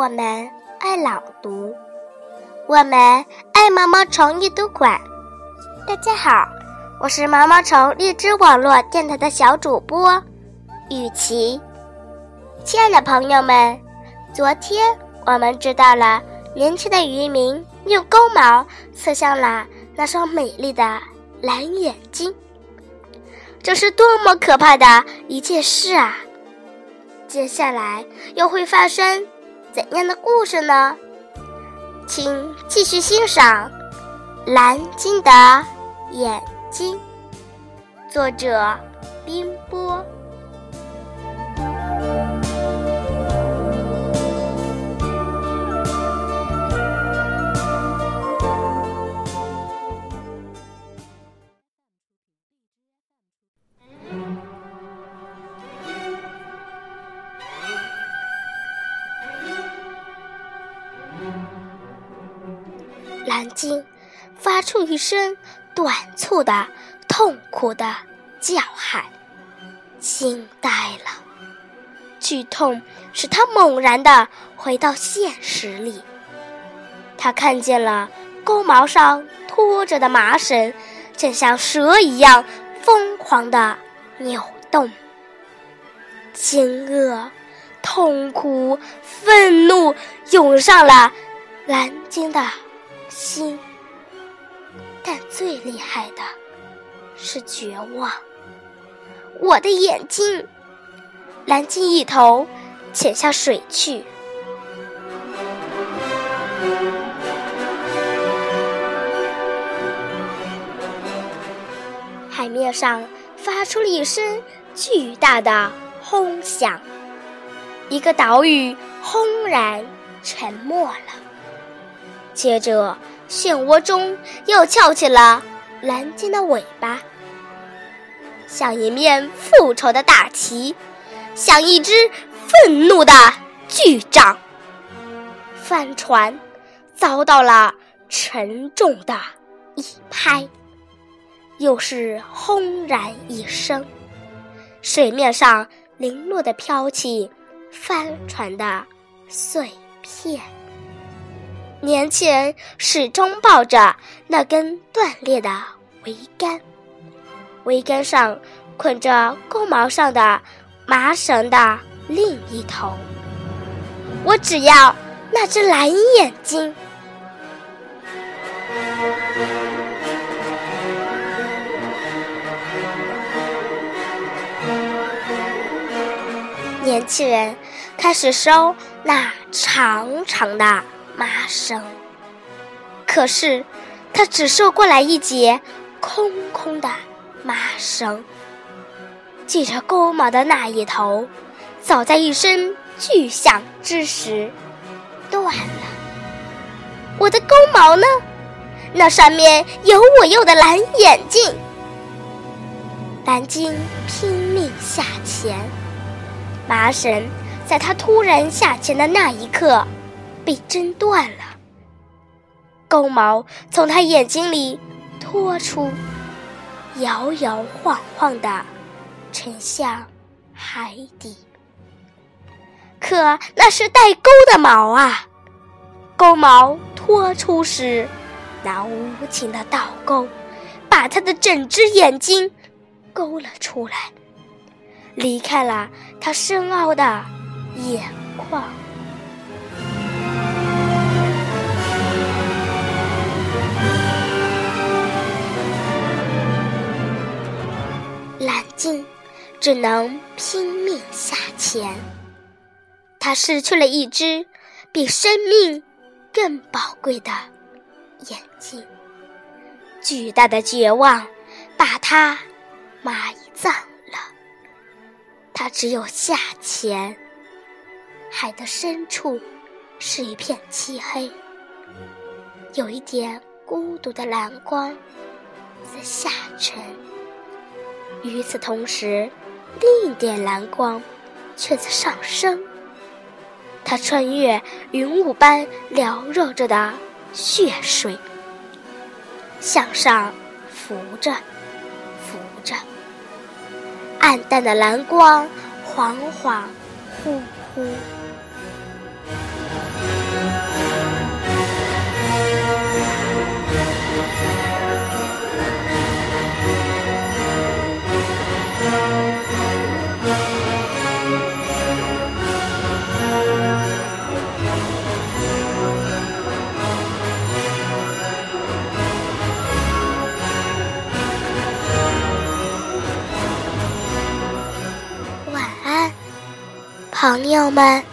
我们爱朗读，我们爱毛毛虫阅读馆。大家好，我是毛毛虫荔枝网络电台的小主播雨琪。亲爱的朋友们，昨天我们知道了年轻的渔民用钩矛刺向了那双美丽的蓝眼睛，这是多么可怕的一件事啊！接下来又会发生怎样的故事呢？请继续欣赏《蓝鲸的眼睛》，作者冰波。蓝鲸发出一声短促的、痛苦的叫喊，惊呆了。剧痛使他猛然的回到现实里。他看见了钩矛上拖着的麻绳，正像蛇一样疯狂的扭动。惊愕、痛苦、愤怒涌上了蓝鲸的。心，但最厉害的是绝望。我的眼睛，蓝鲸一头潜下水去。海面上发出了一声巨大的轰响，一个岛屿轰然沉没了。接着，漩涡中又翘起了蓝鲸的尾巴，像一面复仇的大旗，像一只愤怒的巨掌。帆船遭到了沉重的一拍，又是轰然一声，水面上零落的飘起帆船的碎片。年轻人始终抱着那根断裂的桅杆，桅杆上捆着钩毛上的麻绳的另一头。我只要那只蓝眼睛。年轻人开始收那长长的。麻绳，可是他只收过来一截空空的麻绳。系着钩矛的那一头，早在一声巨响之时断了。我的钩矛呢？那上面有我用的蓝眼睛。蓝鲸拼命下潜，麻绳在他突然下潜的那一刻。被挣断了，钩毛从他眼睛里拖出，摇摇晃晃的沉向海底。可那是带钩的毛啊！钩毛拖出时，那无情的倒钩把他的整只眼睛勾了出来，离开了他深奥的眼眶。只能拼命下潜。他失去了一只比生命更宝贵的眼睛。巨大的绝望把他埋葬了。他只有下潜。海的深处是一片漆黑，有一点孤独的蓝光在下沉。与此同时。另一点蓝光却在上升，它穿越云雾般缭绕着的血水，向上浮着，浮着。暗淡的蓝光，恍恍惚惚。朋友们。